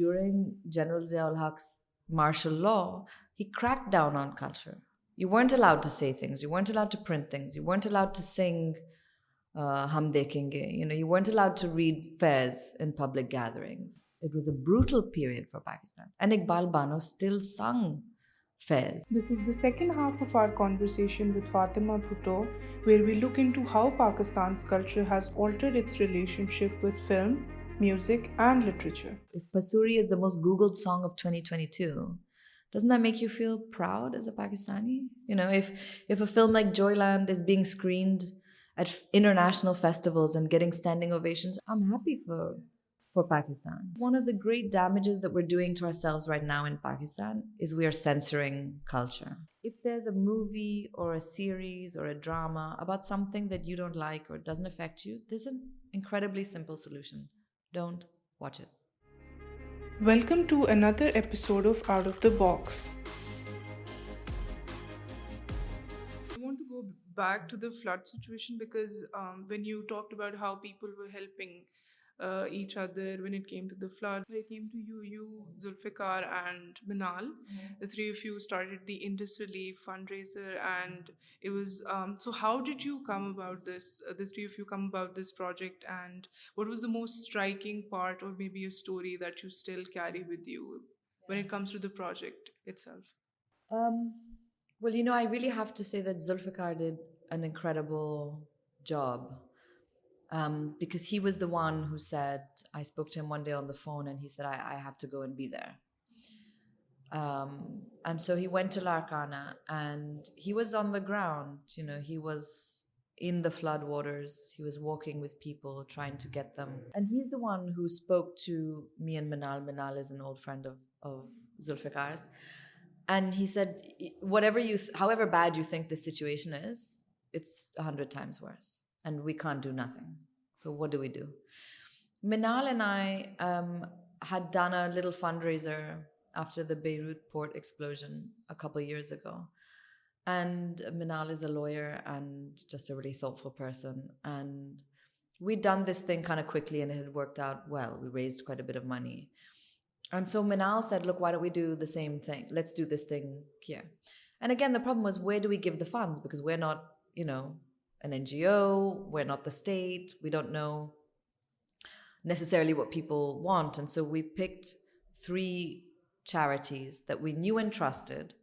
During general Zia ul-Haq martial law he crack down on culture you weren't allowed to see things you weren't allowed to print things you weren't allowed to sing ہم دیکھیں گے you know you weren't allowed to read Faiz in public gatherings it was a brutal period for Pakistan and Iqbal Bano still sing this is the second half of our conversation with Fatima Bhutto where we look in to how Pakistan's culture has altered its relationship with film music, and literature. If Pasuri is the most Googled song of 2022, doesn't that make you feel proud as a Pakistani? You know, if if a film like Joyland is being screened at international festivals and getting standing ovations, I'm happy for for Pakistan. One of the great damages that we're doing to ourselves right now in Pakistan is we are censoring culture. If there's a movie or a series or a drama about something that you don't like or doesn't affect you, there's an incredibly simple solution. Welcome to another of out of about how people Uh, each other when it came to the flood. When it came to you, Zulfikar and Minal, mm-hmm. the three of you started the Indus Relief fundraiser, and it was um, so how did you come about this, uh, the three of you come about this project, and what was the most striking part or maybe a story that you still carry with you when it comes to the project itself? Um, well, I really have to say that Zulfikar did an incredible job um, because he was the one who said, I spoke to him one day on the phone and he said, I have to go and be there. Um, and so he went to Larkana and he was on the ground, you know, he was in the flood waters. He was walking with people, trying to get them. And he's the one who spoke to me and Manal. Manal is an old friend of Zulfikar's. And he said, however bad you think this situation is, it's 100 times worse and we can't do nothing. So what do we do? Minal and I um, had done a little fundraiser after the Beirut port explosion a couple years ago. And Minal is a lawyer and just a really thoughtful person. And we'd done this thing kind of quickly and it had worked out well. We raised quite a bit of money. And so Minal said, look, why don't we do the same thing? Let's do this thing here. And again, the problem was, where do we give the funds? Because we're not, you know, an NGO, we're not the state, we don't know necessarily what people want. And so we picked 3 charities that we knew and trusted,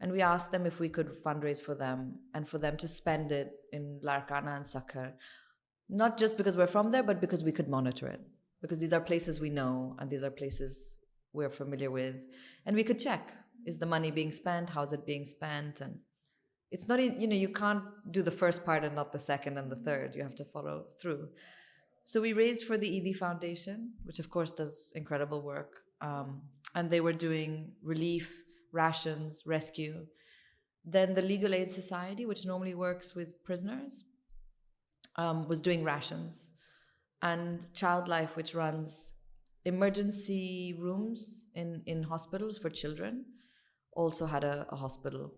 and we asked them if we could fundraise for them and for them to spend it in Larkana and Sakhar, not just because we're from there, but because we could monitor it, because these are places we know and these are places we're familiar with, and we could check, is the money being spent, how is it being spent, and it's not, you can't do the first part and not the second and the third. You have to follow through. So we raised for the ED Foundation, which of course does incredible work. Um, and they were doing relief, rations, rescue. Then the Legal Aid Society, which normally works with prisoners, um, was doing rations. And Child Life, which runs emergency rooms in hospitals for children, also had a hospital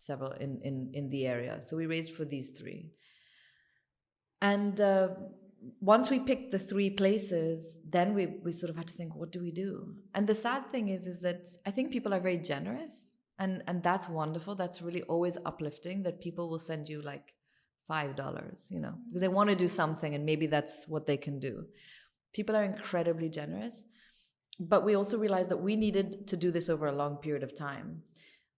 several in the area. So we raised for these three. And uh, once we picked the three places, then we sort of had to think, what do we do? And the sad thing is that I think people are very generous, and that's wonderful. That's really always uplifting, that people will send you like $5, you know, because they want to do something and maybe that's what they can do. People are incredibly generous. But we also realized that we needed to do this over a long period of time.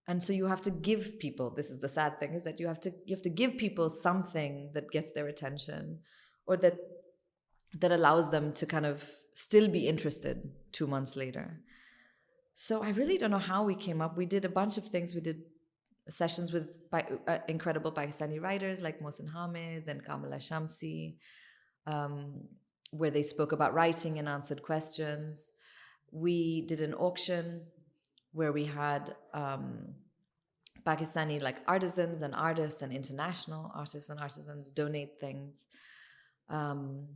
And so you have to give people, this is the sad thing, is that you have to give people something that gets their attention, or that allows them to kind of still be interested 2 months later. So I really don't know how we came up. We did a bunch of things. We did sessions with uh, incredible Pakistani writers like Mohsen Hamid and Kamala Shamsi, um, where they spoke about writing and answered questions. We did an auction where we had um, Pakistani like artisans and artists and international artists and artisans donate things. Um,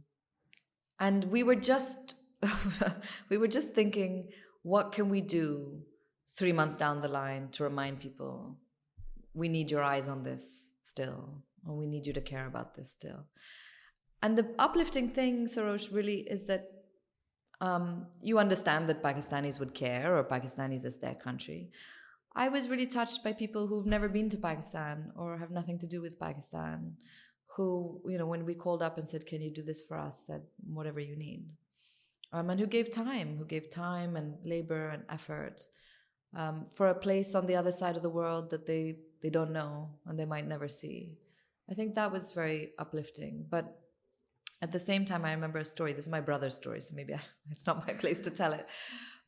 and we were just thinking, what can we do 3 months down the line to remind people, we need your eyes on this still, or we need you to care about this still. And the uplifting thing, Sarosh, really is that um, you understand that Pakistanis would care, or Pakistanis as their country. I was really touched by people who've never been to Pakistan or have nothing to do with Pakistan, who, you know, when we called up and said, can you do this for us, said, whatever you need. Um, and who gave time and labor and effort um, for a place on the other side of the world that they don't know and they might never see. I think that was very uplifting. But at the same time, I remember a story. This is my brother's story, so maybe it's not my place to tell it.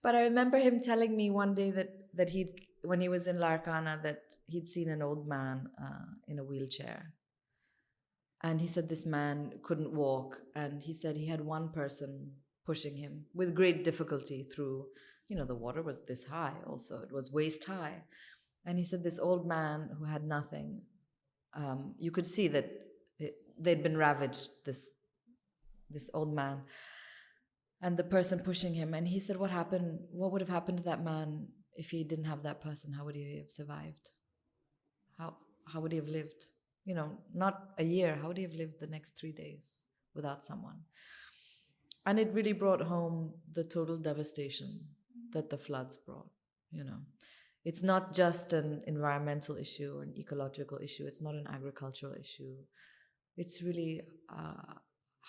But I remember him telling me one day that when he was in Larkana, that he'd seen an old man uh, in a wheelchair. And he said this man couldn't walk. And he said he had one person pushing him with great difficulty through, the water was this high also. It was waist high. And he said this old man who had nothing, um, you could see that they'd been ravaged, this this all men and the person pushing hammer within with within the man if you didn't have dressing how how'd how do lived you know not a how do you live the next three days without someone and it really brought home the total devastation floods brought you know it's not just an environmental political agricultural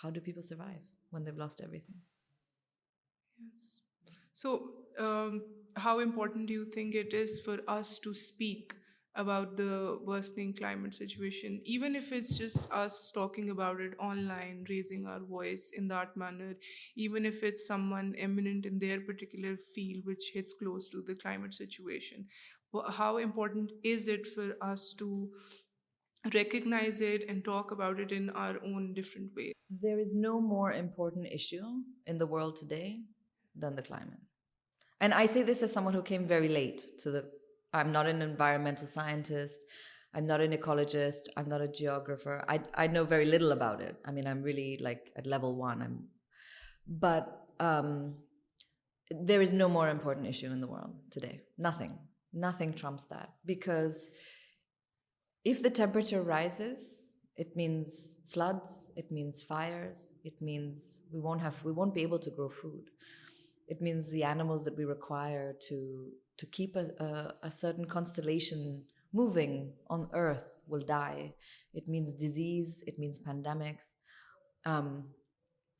how do people survive when they've lost everything? Yes. So um, how important do you think it is for us to speak about the worsening climate situation, even if it's just us talking about it online, raising our voice in that manner, even if it's someone eminent in their particular field which hits close to the climate situation? How important is it for us to wrecks talk there is no more important today than the climate and I see this very lightly so them not environment scientist I am not an ecologist I am not a geographer I know very little about I mean I really like little one am but there is no more important nothing from start because If the temperature rises, it means floods, it means fires, it means we won't be able to grow food. It means the animals that we require to keep a certain constellation moving on Earth will die. It means disease, it means pandemics. Um,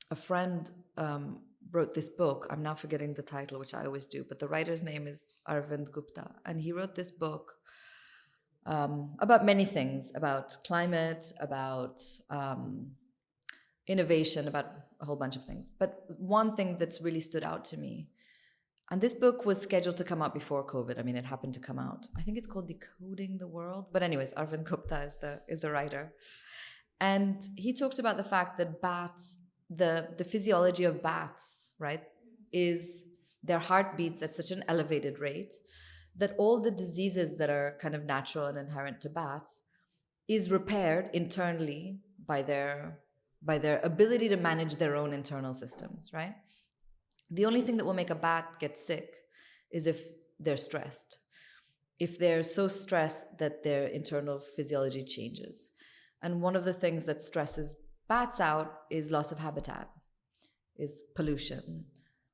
a friend um, wrote this book. I'm now forgetting the title, which I always do, but the writer's name is Arvind Gupta, and he wrote this book about many things about climate about innovation about bunch of things but one this really stood out this book was care Gupta is the writer and he facts physiology office right as their heart beats at such an elevated rate that all the diseases that are kind of natural and inherent to bats is repaired internally by their ability to manage their own internal systems, right? The only thing that will make a bat get sick is if they're stressed, if they're so stressed that their internal physiology changes. And one of the things that stresses bats out is loss of habitat, is pollution,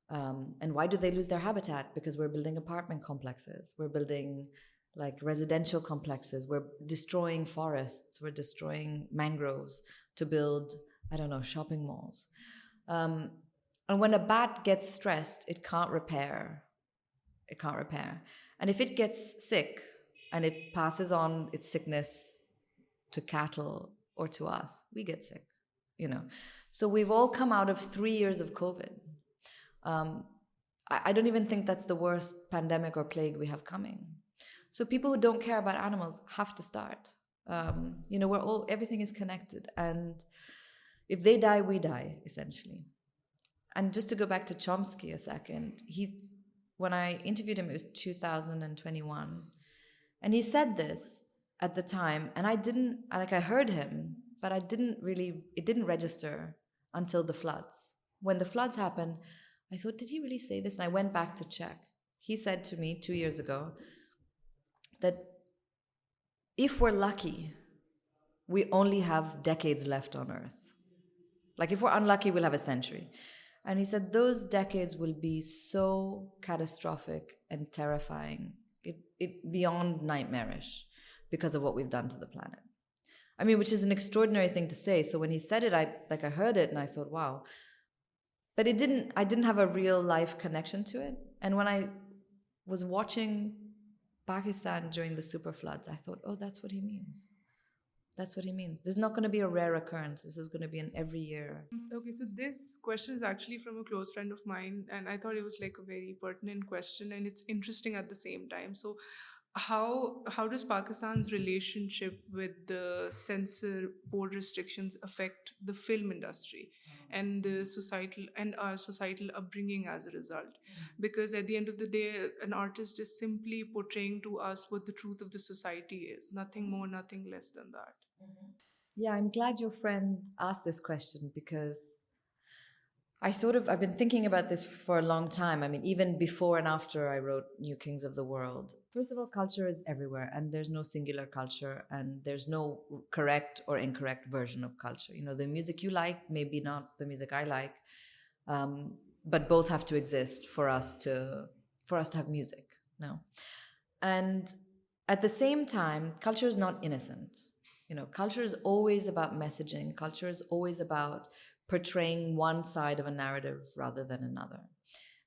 um, and why do they lose their habitat? Because we're building apartment complexes, we're building like residential complexes, we're destroying forests, we're destroying mangroves to build, I don't know, shopping malls. Um, and when a bat gets stressed, it can't repair. It can't repair. And if it gets sick and it passes on its sickness to cattle or to us, we get sick, you know. So we've all come out of 3 years of COVID um, I don't even think that's the worst pandemic or plague we have coming. So people who don't care about animals have to start. Um, we're all, everything is connected, and if they die, we die, essentially. And just to go back to Chomsky a second, when I interviewed him, it was 2021, and he said this at the time, and I heard him, but it didn't register until the floods. When the floods happened, checked to me two years ago if we're lucky we only have decades left honours like in lucky we'll have a century and we'll be so catastrophic terrifying Nai marriage because of what we've done to the planet me which is an extraordinary wow but I didn't have a real life connection to it and when I was watching Pakistan go super floods from a close friend of mind and I تھنٹ was like a very important kind it's interesting at the same time so how how does Pakistan's relationship with censor board restrictions affect the film industry and the societal and our societal upbringing as a result. Mm-hmm. Because at the end of the day, an artist is simply portraying to us what the truth of the society is, nothing more, nothing less than that. Mm-hmm. Yeah, I'm glad your friend asked this question, because I've been thinking about this for a long time. I mean, even before and after I wrote New Kings of the World. First of all, culture is everywhere, and there's no singular culture, and there's no correct or incorrect version of culture. You know, the music you like, maybe not the music I like, um, but both have to exist for us to have music. No, and at the same time, culture is not innocent. You know, culture is always about messaging. Culture is always about portraying one side of a narrative rather than another.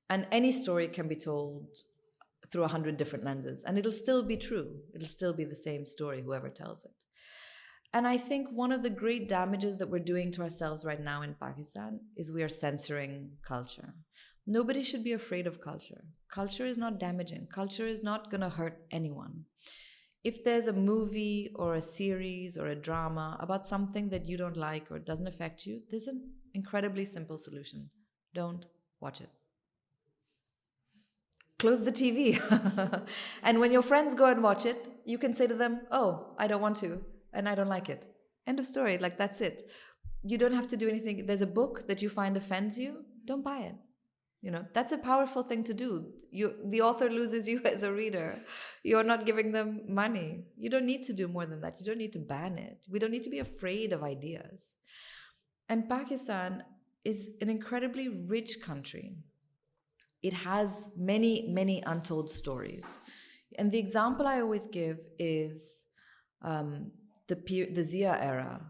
And any story can be told through 100 different lenses, and it'll still be true. It'll still be the same story, whoever tells it. And I think one of the great damages that we're doing to ourselves right now in Pakistan is we are censoring culture. Nobody should be afraid of culture. Culture is not damaging. Culture is not going to hurt anyone if there's a movie or a series or a drama about something that you don't like or doesn't affect you, there's an incredibly simple solution. Don't watch it. Close the TV. And when your friends go and watch it, you can say to them, oh, I don't want to, and I don't like it. End of story. Like, that's it. You don't have to do anything. There's a book that you find offends you. Don't buy it. You know, that's a powerful thing to do. The author loses you as a reader. You're not giving them money. You don't need to do more than that. You don't need to ban it. We don't need to be afraid of ideas. And Pakistan is an incredibly rich country. It has many, many untold stories. And the example I always give is um, the Zia era.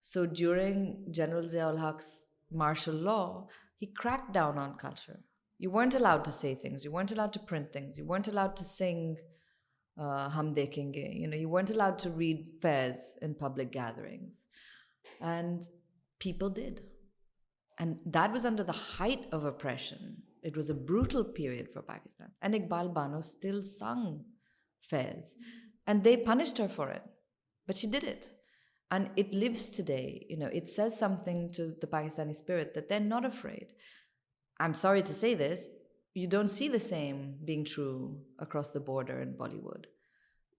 So during General Zia ul Haq's martial law, he cracked down on culture. You weren't allowed to say things. You weren't allowed to print things. You weren't allowed to sing uh, Hum Dekenge. You know, you weren't allowed to read fairs in public gatherings. And people did. And that was under the height of oppression. It was a brutal period for Pakistan. And Iqbal Bano still sung fairs. And they punished her for it. But she did it. And it lives today. You know, it says something to the Pakistani spirit that they're not afraid. I'm sorry to say this, you don't see the same being true across the border in Bollywood.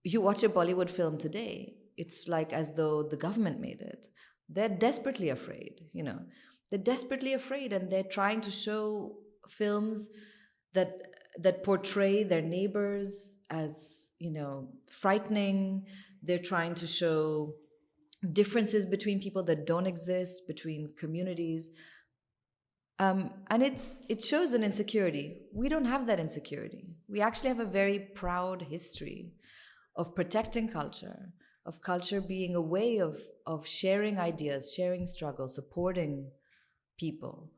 You watch a Bollywood film today, it's like as though the government made it. They're desperately afraid, you know. They're desperately afraid, and they're trying to show films that portray their neighbors as, you know, frightening. They're trying to show differences between people that don't exist, between communities. Um, and it shows an insecurity. We don't have that insecurity. We actually have a very proud history of protecting culture, of culture being a way of sharing ideas, sharing struggle, supporting people.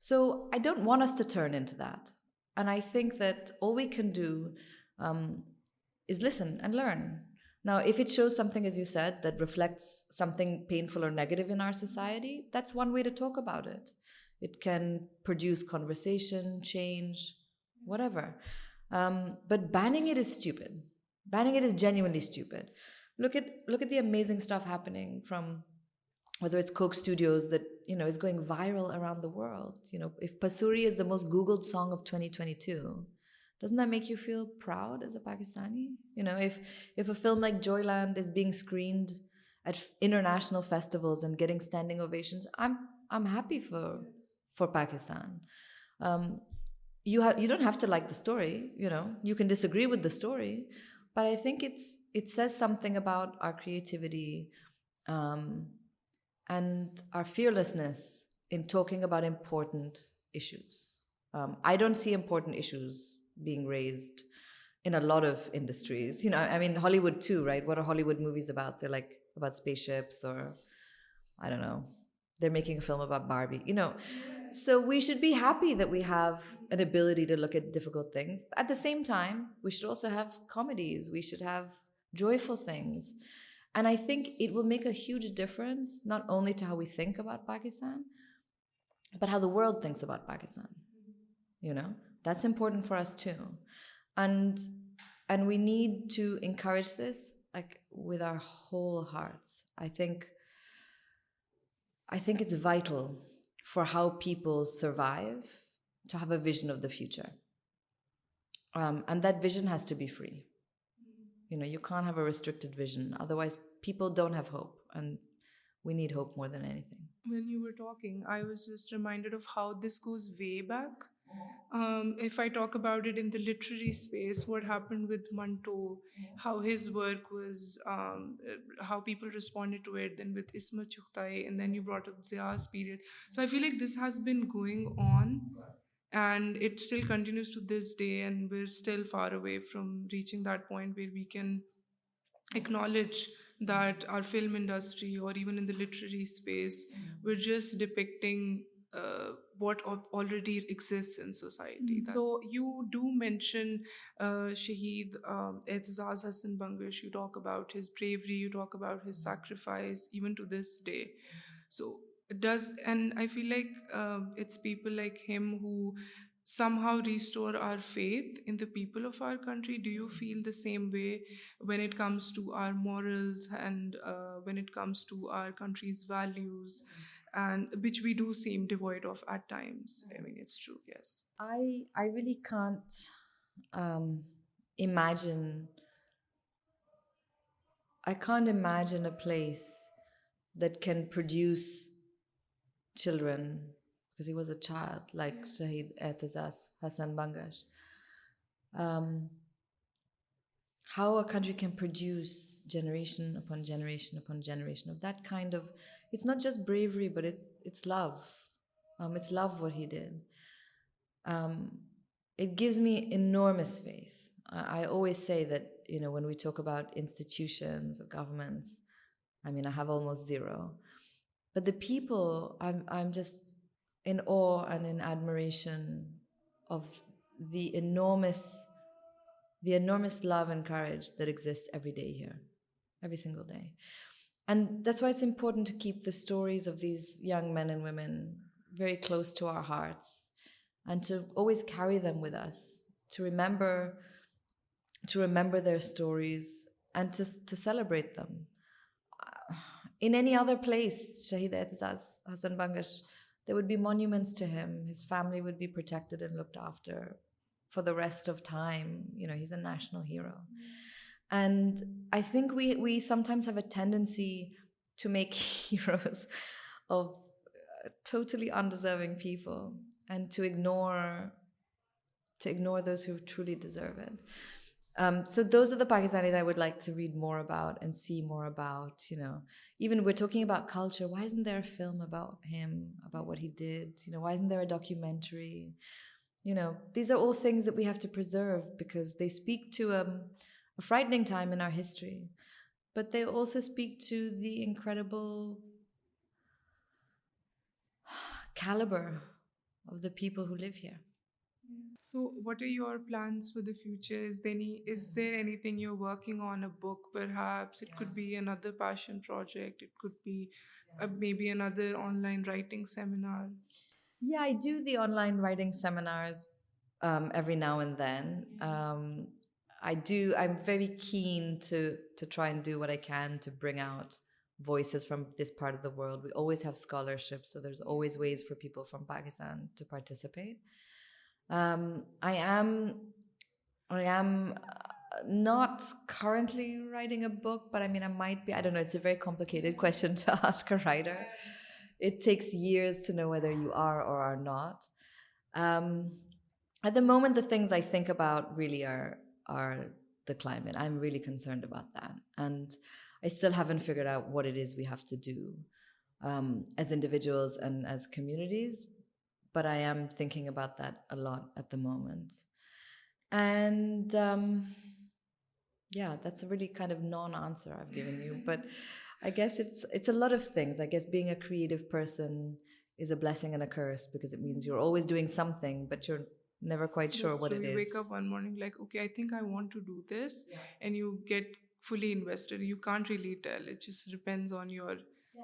So I don't want us to turn into that. And I think that all we can do um, is listen and learn now, if it shows something, as you said, that reflects something painful or negative in our society, that's one way to talk about it. It can produce conversation, change, whatever. Um, but banning it is stupid. Banning it is genuinely stupid. Look at the amazing stuff happening from, whether it's Coke Studios that, is going viral around the world. If Pasuri is the most Googled song of 2022, doesn't that make you feel proud as a Pakistani? You know, if a film like Joyland is being screened at international festivals and getting standing ovations, I'm happy for Pakistan. Um, you don't have to like the story, you know. You can disagree with the story, but I think it says something about our creativity um, and our fearlessness in talking about important issues. Um, I don't see important issues being raised in a lot of industries. You know, I mean, Hollywood too, right? What are Hollywood movies about? They're like about spaceships, or I don't know. They're making a film about Barbie, you know. So we should be happy that we have an ability to look at difficult things. At the same time, we should also have comedies. We should have joyful things. And I think it will make a huge difference, not only to how we think about Pakistan, but how the world thinks about Pakistan, you know? That's important form we need to encourage our whole hearts I think vital for how people survive to have a future Um, if I talk about it in the literary space, what happened with Manto, hmm. how his work was, um, uh, how people responded to it, then with Ismat Chugtai, and then you brought up Zia's period. So I feel like this has been going on, and it still continues to this day, and we're still far away from reaching that point where we can acknowledge that our film industry, or even in the literary space, hmm. we're just depicting uh, what already exists in society. Hmm, so you do mention uh, Shaheed um, Ehtezaz Hasan Bangsh. You talk about his bravery, you talk about his hmm. sacrifice, even to this day. So and I feel like um, it's people like him who somehow restore our faith in the people of our country. Do you hmm. feel the same way when it comes to our morals and uh, when it comes to our country's values in place that can produce children was اچھا like Shaheed Aitzaz Hasan Bangash how a country can produce generation upon generation upon generation that kind of it's not just bravery, but it's love. Um, it's love what he did. Um, it gives me enormous faith. I always say that, you know, when we talk about institutions or governments, I mean, I have almost zero. But the people, I'm just in awe and in admiration of the enormous love and courage that exists every day here, every single day. And that's why it's important to keep the stories of these young men and women very close to our hearts and to always carry them with us, to remember their stories and to celebrate them. In any other place, Shahid Ehtisaz Hasan Bangash, there would be monuments to him. His family would be protected and looked after for the rest of time. You know, he's a national hero. Mm. And I think we sometimes have a tendency to make heroes of uh, totally undeserving people, and to ignore those who truly deserve it. Um, so those are the Pakistanis I would like to read more about and see more about. You know, even we're talking about culture. Why isn't there a film about him, about what he did? You know, why isn't there a documentary? You know, these are all things that we have to preserve because they speak to um, a frightening time in our history, but they also speak to the incredible caliber of the people who live here. So, what are your plans for the future? Is there, any, is there anything you're working on? A book, perhaps? It yeah. could be another passion project. It could be yeah. a, maybe another online writing seminar. Yeah, I do the online writing seminars um, every now and then. Um, I'm very keen to try and do what I can to bring out voices from this part of the world. We always have scholarships, so there's always ways for people from Pakistan to participate. Um, I am uh, not currently writing a book, but I mean, I might be. I don't know. It's a very complicated question to ask a writer. It takes years to know whether you are or are not. Um, at the moment, the things I think about really are are the climate. I'm really concerned about that. And I still haven't figured out what it is we have to do um, as individuals and as communities, but I am thinking about that a lot at the moment. And um, yeah, that's a really kind of non-answer I've given you, but I guess it's a lot of things. I guess being a creative person is a blessing and a curse, because it means you're always doing something, but you're never quite sure what it is. You wake up one morning like, okay, I think I want to do this, and you get fully invested. You can't really tell. It just depends on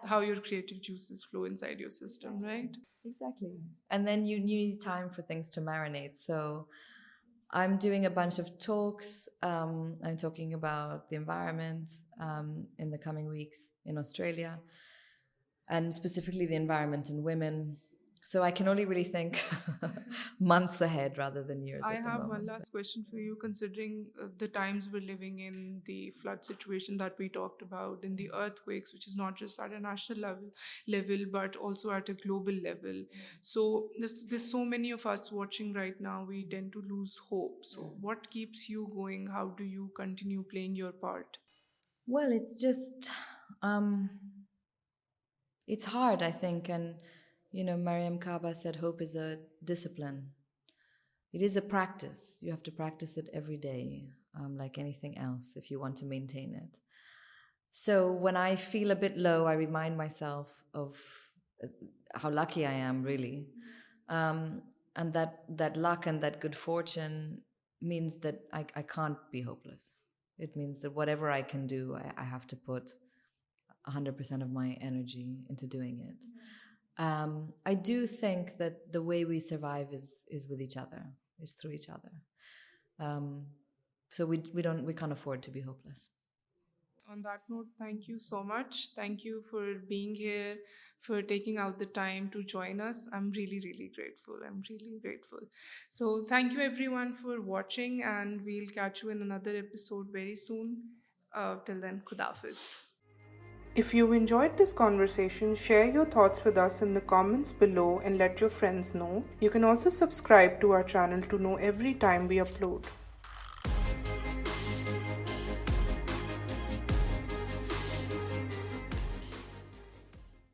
how your creative juices flow inside your system, right? Exactly. And then you need time for things to marinate. So I'm doing a bunch of talks. Um, I'm talking about the environment um, in the coming weeks in Australia, and specifically the environment in women. Global part well justice Mariam Kaba said hope is a discipline. It is a practice. You have to practice it every day, um, like anything else, if you want to maintain it. So when I feel a bit low, I remind myself of uh, how lucky I am, really. Mm-hmm. Um, and that luck and that good fortune means that I can't be hopeless. It means that whatever I can do, I have to put 100% of my energy into doing it. Mm-hmm. We ویوزروڈ not thank you so much thank you for being here for taking out the time to join us I am really really grateful I am really grateful so thank you everyone for watching and we will see you another episode very soon then خداف If you enjoyed this conversation, share your thoughts with us in the comments below and let your friends know. You can also subscribe to our channel to know every time we upload.